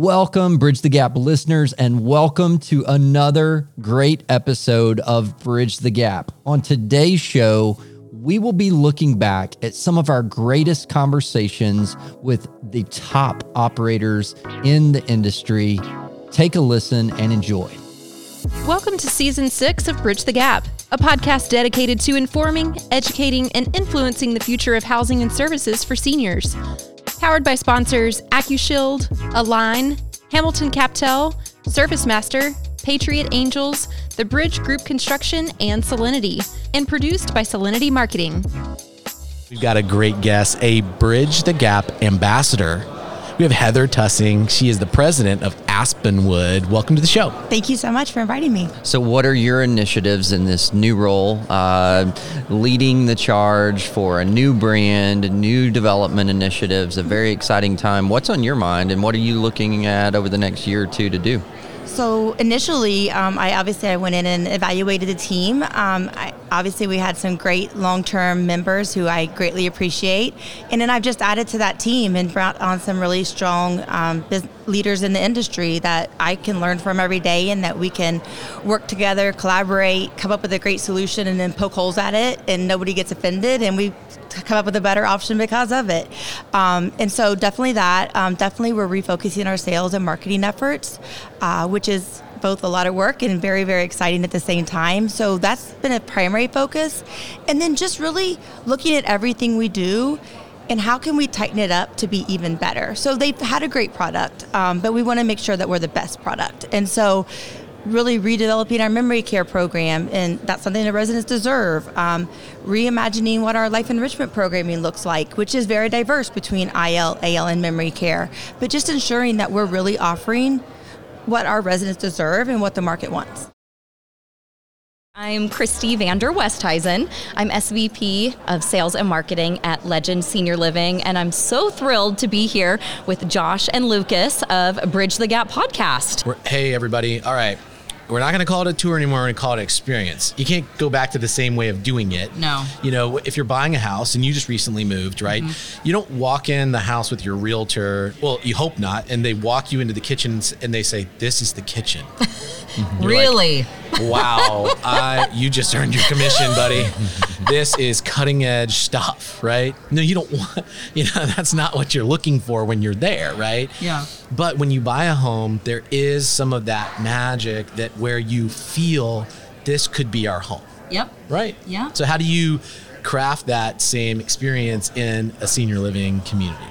Welcome, Bridge the Gap listeners, and welcome to another great episode of Bridge the Gap. On today's show, we will be looking back at some of our greatest conversations with the top operators in the industry. Take a listen and enjoy. Welcome to season six of Bridge the Gap, a podcast dedicated to informing, educating, and influencing the future of housing and services for seniors. Powered by sponsors AccuShield, Aline, Hamilton Captel, Service Master, Patriot Angels, The Bridge Group Construction, and Solinity, and produced by Solinity Marketing. We've got a great guest, a Bridge the Gap ambassador. We have Heather Tussing. She is the president of Aspenwood. Welcome to the show. Thank you so much for inviting me. So, what are your initiatives in this new role, uh, leading the charge for a new brand, new development initiatives, a very exciting time? What's on your mind, and what are you looking at over the next year or two to do? So initially, um, I obviously I went in and evaluated the team. Um, I, obviously, we had some great long-term members who I greatly appreciate, and then I've just added to that team and brought on some really strong um, leaders in the industry that I can learn from every day, and that we can work together, collaborate, come up with a great solution, and then poke holes at it, and nobody gets offended, and we come up with a better option because of it. Um, and so definitely that. Um, definitely we're refocusing our sales and marketing efforts, uh, which is both a lot of work and very, very exciting at the same time. So that's been a primary focus. And then just really looking at everything we do and how can we tighten it up to be even better. So they've had a great product, um, but we want to make sure that we're the best product. And so really redeveloping our memory care program, and that's something the residents deserve. Um, reimagining what our life enrichment programming looks like, which is very diverse between IL, AL, and memory care, but just ensuring that we're really offering what our residents deserve and what the market wants. I'm Christy Van Der Westhuizen. I'm SVP of Sales and Marketing at Legend Senior Living, and I'm so thrilled to be here with Josh and Lucas of Bridge the Gap podcast. Hey, everybody. All right we're not going to call it a tour anymore. We're going to call it an experience. You can't go back to the same way of doing it. No. You know, if you're buying a house and you just recently moved, right? Mm-hmm. You don't walk in the house with your realtor. Well, you hope not. And they walk you into the kitchen and they say, "This is the kitchen." really? Like, wow! I, you just earned your commission, buddy. this is cutting edge stuff, right? No, you don't want. You know, that's not what you're looking for when you're there, right? Yeah. But when you buy a home, there is some of that magic that where you feel this could be our home. Yep. Right? Yeah. So how do you craft that same experience in a senior living community?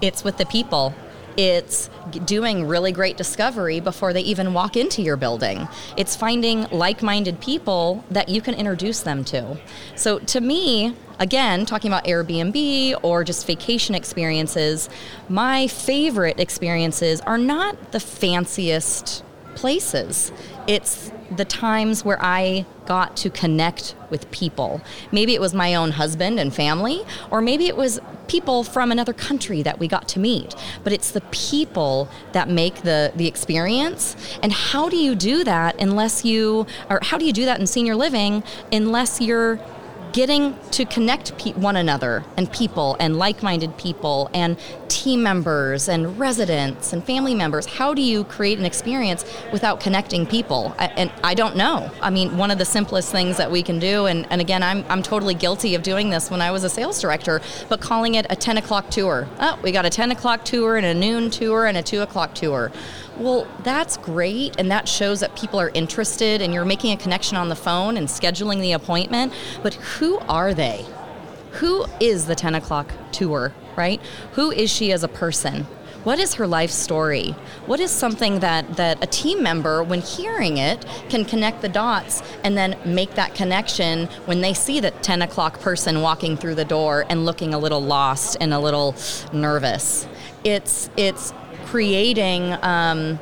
It's with the people. It's doing really great discovery before they even walk into your building. It's finding like minded people that you can introduce them to. So, to me, again, talking about Airbnb or just vacation experiences, my favorite experiences are not the fanciest places. It's the times where I got to connect with people. Maybe it was my own husband and family, or maybe it was people from another country that we got to meet. But it's the people that make the, the experience. And how do you do that unless you, or how do you do that in senior living unless you're getting to connect pe- one another and people and like-minded people and team members and residents and family members. How do you create an experience without connecting people? I, and i don't know. I mean one of the simplest things that we can do and, and again I'm, I'm totally guilty of doing this when i was a sales director but calling it a 10 o'clock tour. Oh we got a 10 o'clock tour and a noon tour and a 2 o'clock tour well, that's great, and that shows that people are interested, and you're making a connection on the phone and scheduling the appointment. But who are they? Who is the 10 o'clock tour, right? Who is she as a person? What is her life story? What is something that, that a team member, when hearing it, can connect the dots and then make that connection when they see that 10 o'clock person walking through the door and looking a little lost and a little nervous? It's, it's creating. Um,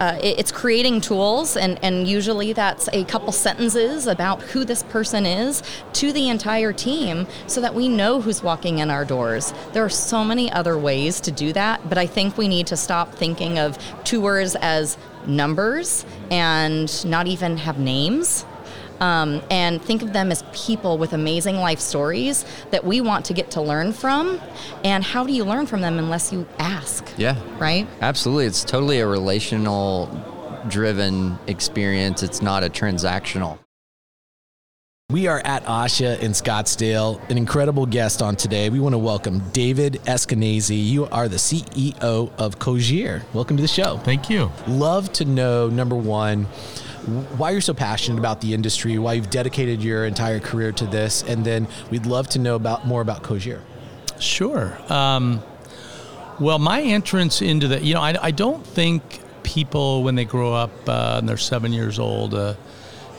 uh, it's creating tools, and, and usually that's a couple sentences about who this person is to the entire team so that we know who's walking in our doors. There are so many other ways to do that, but I think we need to stop thinking of tours as numbers and not even have names. Um, and think of them as people with amazing life stories that we want to get to learn from. And how do you learn from them unless you ask? Yeah. Right? Absolutely. It's totally a relational driven experience. It's not a transactional. We are at ASHA in Scottsdale. An incredible guest on today. We want to welcome David Eskenazy. You are the CEO of Cogir. Welcome to the show. Thank you. Love to know number one, why you're so passionate about the industry, why you've dedicated your entire career to this, and then we'd love to know about more about Cogir. Sure. Um, well, my entrance into the, you know, I, I, don't think people when they grow up uh, and they're seven years old. Uh,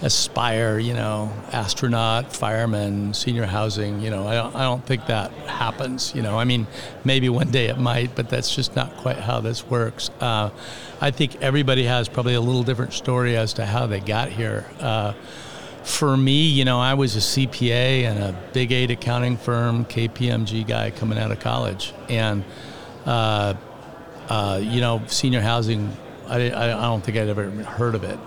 aspire, you know, astronaut, fireman, senior housing. You know, I don't, I don't think that happens. You know, I mean, maybe one day it might, but that's just not quite how this works. Uh, I think everybody has probably a little different story as to how they got here. Uh, for me, you know, I was a CPA and a big eight accounting firm, KPMG guy coming out of college, and uh, uh you know, senior housing. I, I don't think I'd ever heard of it.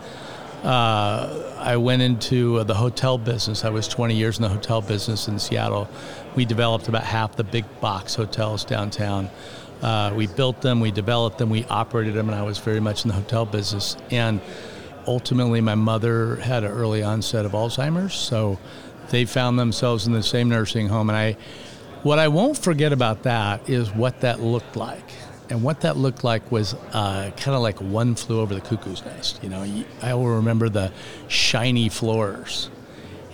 Uh, I went into the hotel business. I was 20 years in the hotel business in Seattle. We developed about half the big box hotels downtown. Uh, we built them, we developed them, we operated them, and I was very much in the hotel business. And ultimately, my mother had an early onset of Alzheimer's, so they found themselves in the same nursing home. And I, what I won't forget about that is what that looked like and what that looked like was uh, kind of like one flew over the cuckoo's nest. You know, I will remember the shiny floors,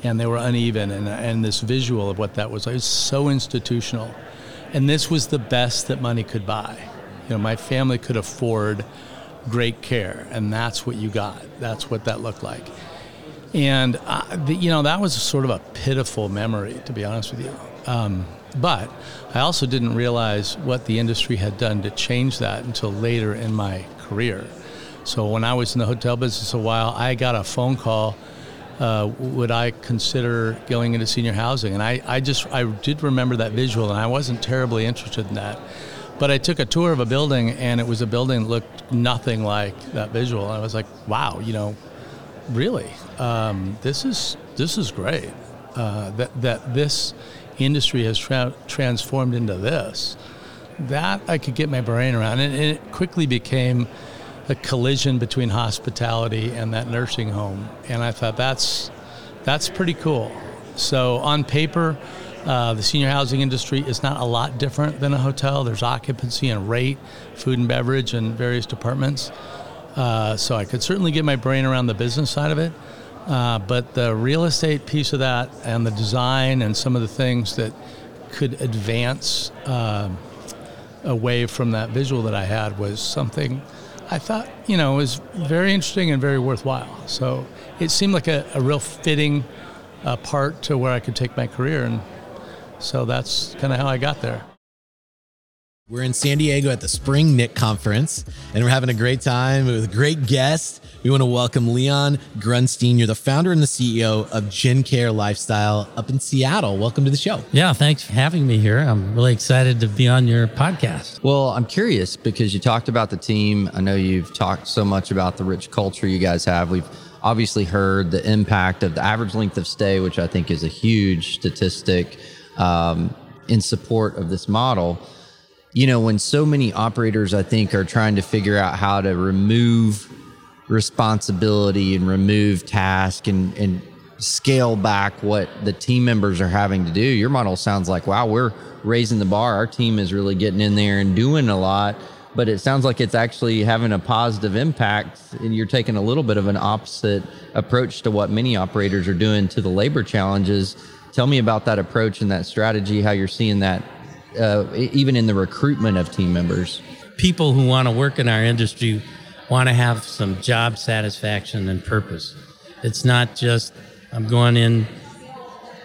and they were uneven, and, and this visual of what that was like. It was so institutional, and this was the best that money could buy. You know, my family could afford great care, and that's what you got. That's what that looked like. And uh, you know, that was sort of a pitiful memory, to be honest with you. Um, but I also didn't realize what the industry had done to change that until later in my career. So when I was in the hotel business a while, I got a phone call. Uh, would I consider going into senior housing? And I, I just I did remember that visual, and I wasn't terribly interested in that. But I took a tour of a building, and it was a building that looked nothing like that visual. And I was like, wow, you know, really, um, this is this is great. Uh, that that this industry has tra- transformed into this. That I could get my brain around, and it quickly became a collision between hospitality and that nursing home. And I thought that's that's pretty cool. So on paper, uh, the senior housing industry is not a lot different than a hotel. There's occupancy and rate, food and beverage, and various departments. Uh, so I could certainly get my brain around the business side of it. Uh, but the real estate piece of that and the design and some of the things that could advance uh, away from that visual that I had was something I thought, you know, was very interesting and very worthwhile. So it seemed like a, a real fitting uh, part to where I could take my career. And so that's kind of how I got there. We're in San Diego at the Spring NIC Conference, and we're having a great time with a great guest. We want to welcome Leon Grundstein. You're the founder and the CEO of GenCare Lifestyle up in Seattle. Welcome to the show. Yeah, thanks for having me here. I'm really excited to be on your podcast. Well, I'm curious because you talked about the team. I know you've talked so much about the rich culture you guys have. We've obviously heard the impact of the average length of stay, which I think is a huge statistic um, in support of this model you know, when so many operators, I think, are trying to figure out how to remove responsibility and remove task and, and scale back what the team members are having to do, your model sounds like, wow, we're raising the bar. Our team is really getting in there and doing a lot. But it sounds like it's actually having a positive impact, and you're taking a little bit of an opposite approach to what many operators are doing to the labor challenges. Tell me about that approach and that strategy, how you're seeing that uh, even in the recruitment of team members? People who want to work in our industry want to have some job satisfaction and purpose. It's not just I'm going in,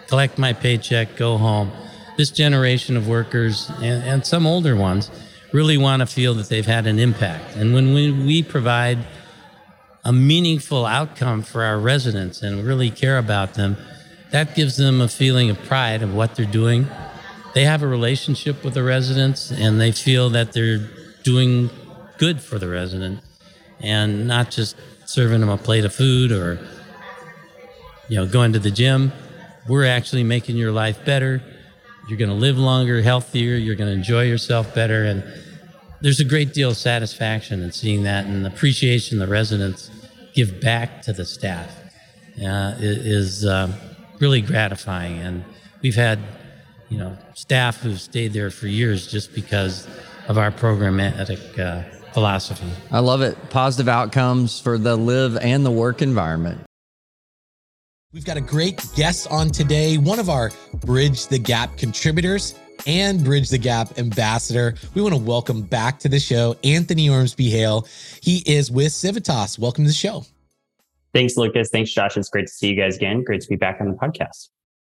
collect my paycheck, go home. This generation of workers and, and some older ones really want to feel that they've had an impact. And when we, we provide a meaningful outcome for our residents and really care about them, that gives them a feeling of pride of what they're doing they have a relationship with the residents and they feel that they're doing good for the resident and not just serving them a plate of food or you know, going to the gym, we're actually making your life better. You're going to live longer, healthier. You're going to enjoy yourself better. And there's a great deal of satisfaction in seeing that and appreciation the residents give back to the staff uh, is uh, really gratifying. And we've had, you know, staff who've stayed there for years just because of our programmatic uh, philosophy. I love it. Positive outcomes for the live and the work environment. We've got a great guest on today, one of our Bridge the Gap contributors and Bridge the Gap ambassador. We want to welcome back to the show Anthony Ormsbee-Hale. He is with Civitas. Welcome to the show. Thanks, Lucas. Thanks, Josh. It's great to see you guys again. Great to be back on the podcast.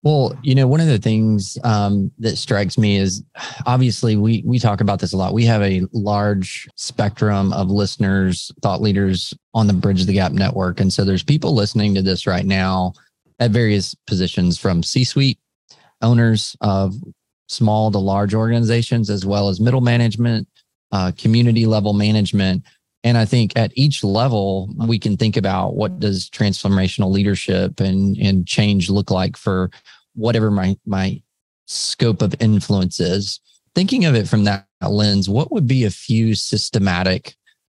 Well, you know, one of the things um, that strikes me is obviously we we talk about this a lot. We have a large spectrum of listeners, thought leaders on the Bridge the Gap network, and so there's people listening to this right now at various positions, from C-suite owners of small to large organizations, as well as middle management, uh, community level management. And I think at each level, we can think about what does transformational leadership and, and change look like for whatever my, my scope of influence is. Thinking of it from that lens, what would be a few systematic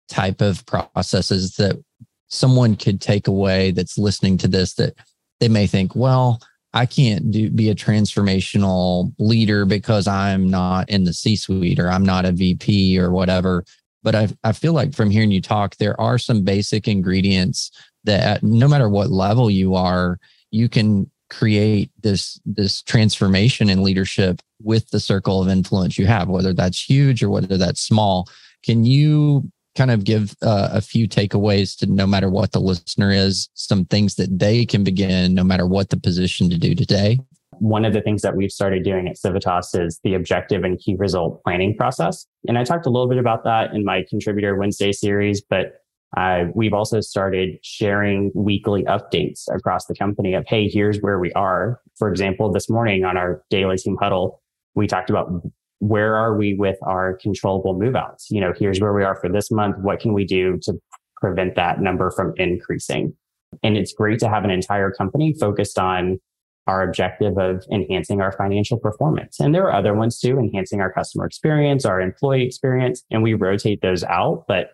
type of processes that someone could take away that's listening to this that they may think, well, I can't do be a transformational leader because I'm not in the C suite or I'm not a VP or whatever. But I, I feel like from hearing you talk, there are some basic ingredients that no matter what level you are, you can create this this transformation in leadership with the circle of influence you have, whether that's huge or whether that's small. Can you kind of give uh, a few takeaways to no matter what the listener is, some things that they can begin no matter what the position to do today? One of the things that we've started doing at Civitas is the objective and key result planning process. And I talked a little bit about that in my Contributor Wednesday series, but uh, we've also started sharing weekly updates across the company of, hey, here's where we are. For example, this morning on our daily team huddle, we talked about where are we with our controllable move outs? You know, here's where we are for this month. What can we do to prevent that number from increasing? And it's great to have an entire company focused on our objective of enhancing our financial performance. And there are other ones too, enhancing our customer experience, our employee experience, and we rotate those out. But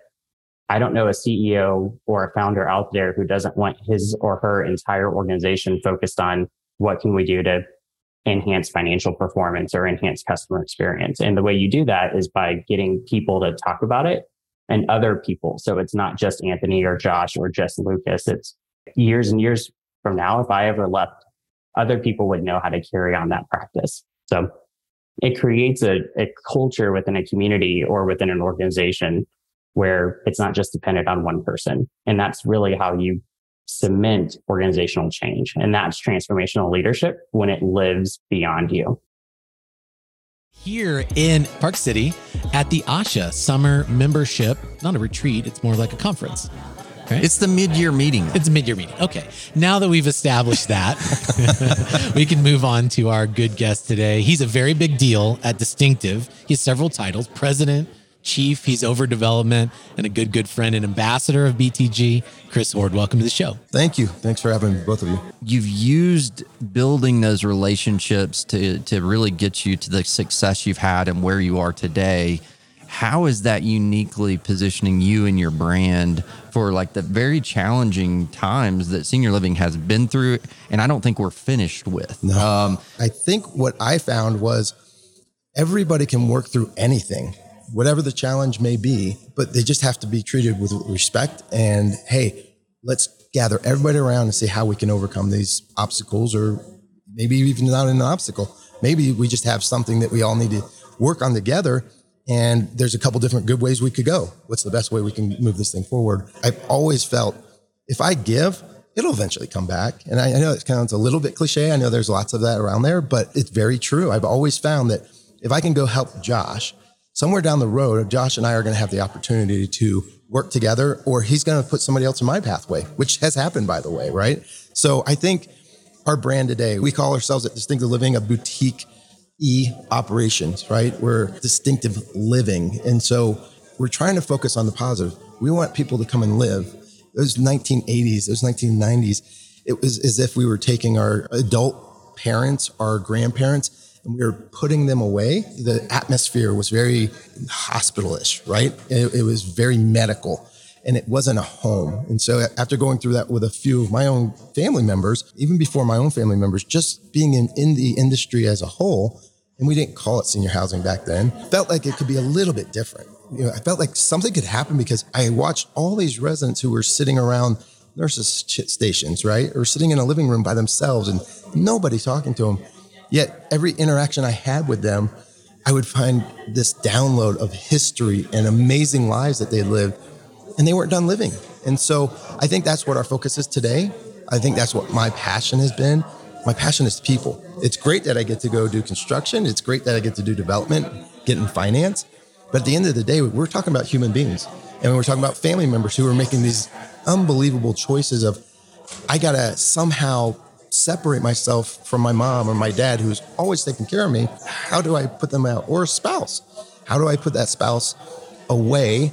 I don't know a CEO or a founder out there who doesn't want his or her entire organization focused on what can we do to enhance financial performance or enhance customer experience. And the way you do that is by getting people to talk about it and other people. So it's not just Anthony or Josh or just Lucas. It's years and years from now. If I ever left other people would know how to carry on that practice. So it creates a, a culture within a community or within an organization where it's not just dependent on one person. And that's really how you cement organizational change. And that's transformational leadership when it lives beyond you. Here in Park City at the ASHA Summer Membership, not a retreat, it's more like a conference. Right? It's the mid-year meeting. It's a mid-year meeting. Okay. Now that we've established that, we can move on to our good guest today. He's a very big deal at Distinctive. He has several titles: president, chief. He's over development and a good, good friend and ambassador of BTG. Chris Hoard, welcome to the show. Thank you. Thanks for having both of you. You've used building those relationships to to really get you to the success you've had and where you are today how is that uniquely positioning you and your brand for like the very challenging times that senior living has been through and i don't think we're finished with? No. Um, i think what i found was everybody can work through anything whatever the challenge may be but they just have to be treated with respect and hey let's gather everybody around and see how we can overcome these obstacles or maybe even not an obstacle. Maybe we just have something that we all need to work on together and there's a couple different good ways we could go. What's the best way we can move this thing forward? I've always felt if I give, it'll eventually come back. And I, I know it sounds a little bit cliche. I know there's lots of that around there, but it's very true. I've always found that if I can go help Josh, somewhere down the road, Josh and I are going to have the opportunity to work together, or he's going to put somebody else in my pathway, which has happened, by the way, right? So I think our brand today, we call ourselves at Distinctive Living a boutique E operations, right? We're distinctive living. And so we're trying to focus on the positive. We want people to come and live. Those 1980s, those 1990s, it was as if we were taking our adult parents, our grandparents, and we were putting them away. The atmosphere was very hospitalish, right? It, it was very medical and it wasn't a home. And so after going through that with a few of my own family members, even before my own family members, just being in, in the industry as a whole, and we didn't call it senior housing back then, felt like it could be a little bit different. You know, I felt like something could happen because I watched all these residents who were sitting around nurses stations, right? Or sitting in a living room by themselves and nobody talking to them. Yet every interaction I had with them, I would find this download of history and amazing lives that they lived and they weren't done living. And so I think that's what our focus is today. I think that's what my passion has been. My passion is people. It's great that I get to go do construction. It's great that I get to do development, get in finance. But at the end of the day, we're talking about human beings. And we're talking about family members who are making these unbelievable choices of, I got to somehow separate myself from my mom or my dad who's always taking care of me. How do I put them out? Or a spouse. How do I put that spouse away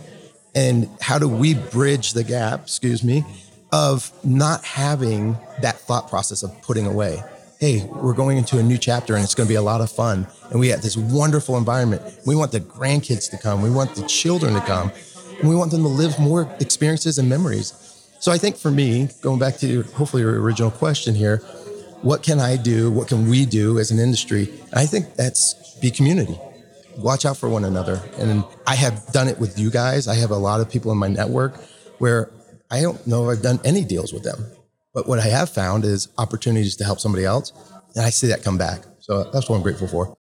and how do we bridge the gap, excuse me, of not having that thought process of putting away? Hey, we're going into a new chapter and it's going to be a lot of fun. And we have this wonderful environment. We want the grandkids to come. We want the children to come. And we want them to live more experiences and memories. So I think for me, going back to hopefully your original question here, what can I do? What can we do as an industry? And I think that's be community watch out for one another. And I have done it with you guys. I have a lot of people in my network where I don't know if I've done any deals with them. But what I have found is opportunities to help somebody else. And I see that come back. So that's what I'm grateful for.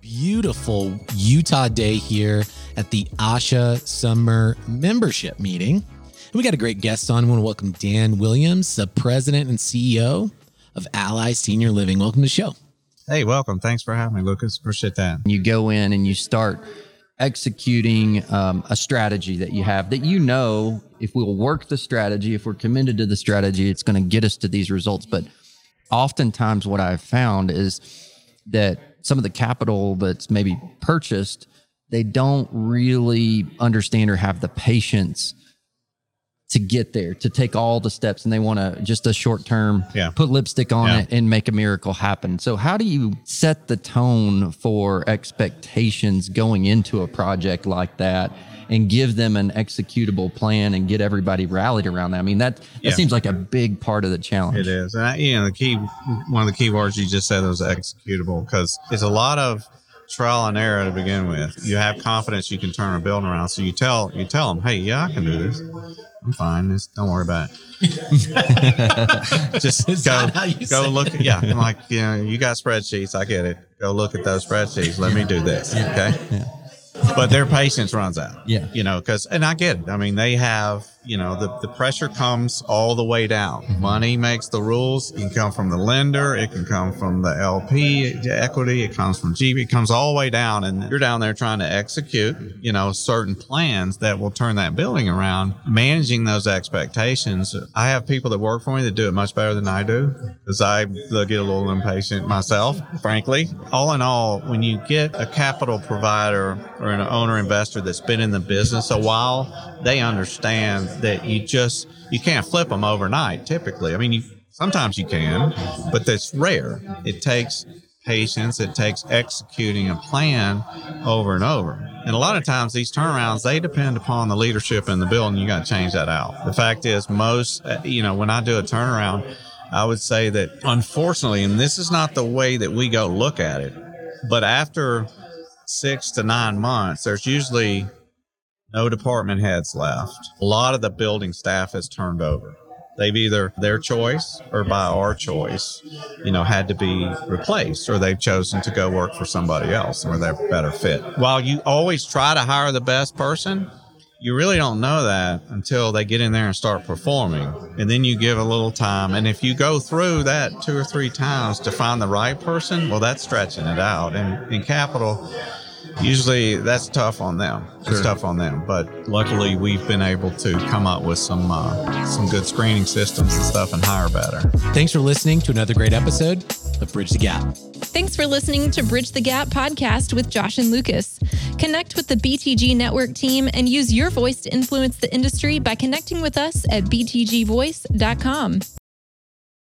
Beautiful Utah day here at the ASHA Summer Membership Meeting. And we got a great guest on. I want to welcome Dan Williams, the president and CEO of Ally Senior Living. Welcome to the show. Hey, welcome. Thanks for having me, Lucas. Appreciate that. You go in and you start executing um, a strategy that you have that you know if we'll work the strategy, if we're committed to the strategy, it's going to get us to these results. But oftentimes, what I've found is that some of the capital that's maybe purchased, they don't really understand or have the patience to get there, to take all the steps, and they want to just a short term, yeah. put lipstick on Yeah. it and make a miracle happen. So, how do you set the tone for expectations going into a project like that and give them an executable plan and get everybody rallied around that? I mean, that, that Yeah. seems like a big part of the challenge. It is. And I, you know, the key, one of the key words you just said was executable because it's a lot of trial and error to begin with. You have confidence you can turn a building around. So you tell, you tell them, Hey, yeah, I can do this. I'm fine. Just don't worry about it. just go, that how you go look. it? Yeah. I'm like, you know, you got spreadsheets. I get it. Go look at those spreadsheets. Let me do this. Okay. But their patience runs out. Yeah. You know, because, and I get it. I mean, they have, you know, the, the pressure comes all the way down. Mm-hmm. Money makes the rules. It can come from the lender. It can come from the LP equity. It comes from GP. It comes all the way down. And you're down there trying to execute, you know, certain plans that will turn that building around, managing those expectations. I have people that work for me that do it much better than I do because I get a little impatient myself, frankly. All in all, when you get a capital provider or an owner investor that's been in the business a while, they understand that you just you can't flip them overnight. Typically, I mean, you, sometimes you can, but that's rare. It takes patience. It takes executing a plan over and over. And a lot of times these turnarounds, they depend upon the leadership in the building. You got to change that out. The fact is most, uh, you know, when I do a turnaround, I would say that unfortunately, and this is not the way that we go look at it, but after six to nine months, there's usually no department heads left. A lot of the building staff has turned over. They've either their choice or by our choice, you know, had to be replaced or they've chosen to go work for somebody else where they're better fit. While you always try to hire the best person, you really don't know that until they get in there and start performing. And then you give a little time. And if you go through that two or three times to find the right person, well, that's stretching it out. And in capital, usually that's tough on them. It's tough on them. But luckily, we've been able to come up with some uh, some good screening systems and stuff and hire better. Thanks for listening to another great episode of Bridge the Gap. Thanks for listening to Bridge the Gap podcast with Josh and Lucas. Connect with the BTG Network team and use your voice to influence the industry by connecting with us at btgvoice.com.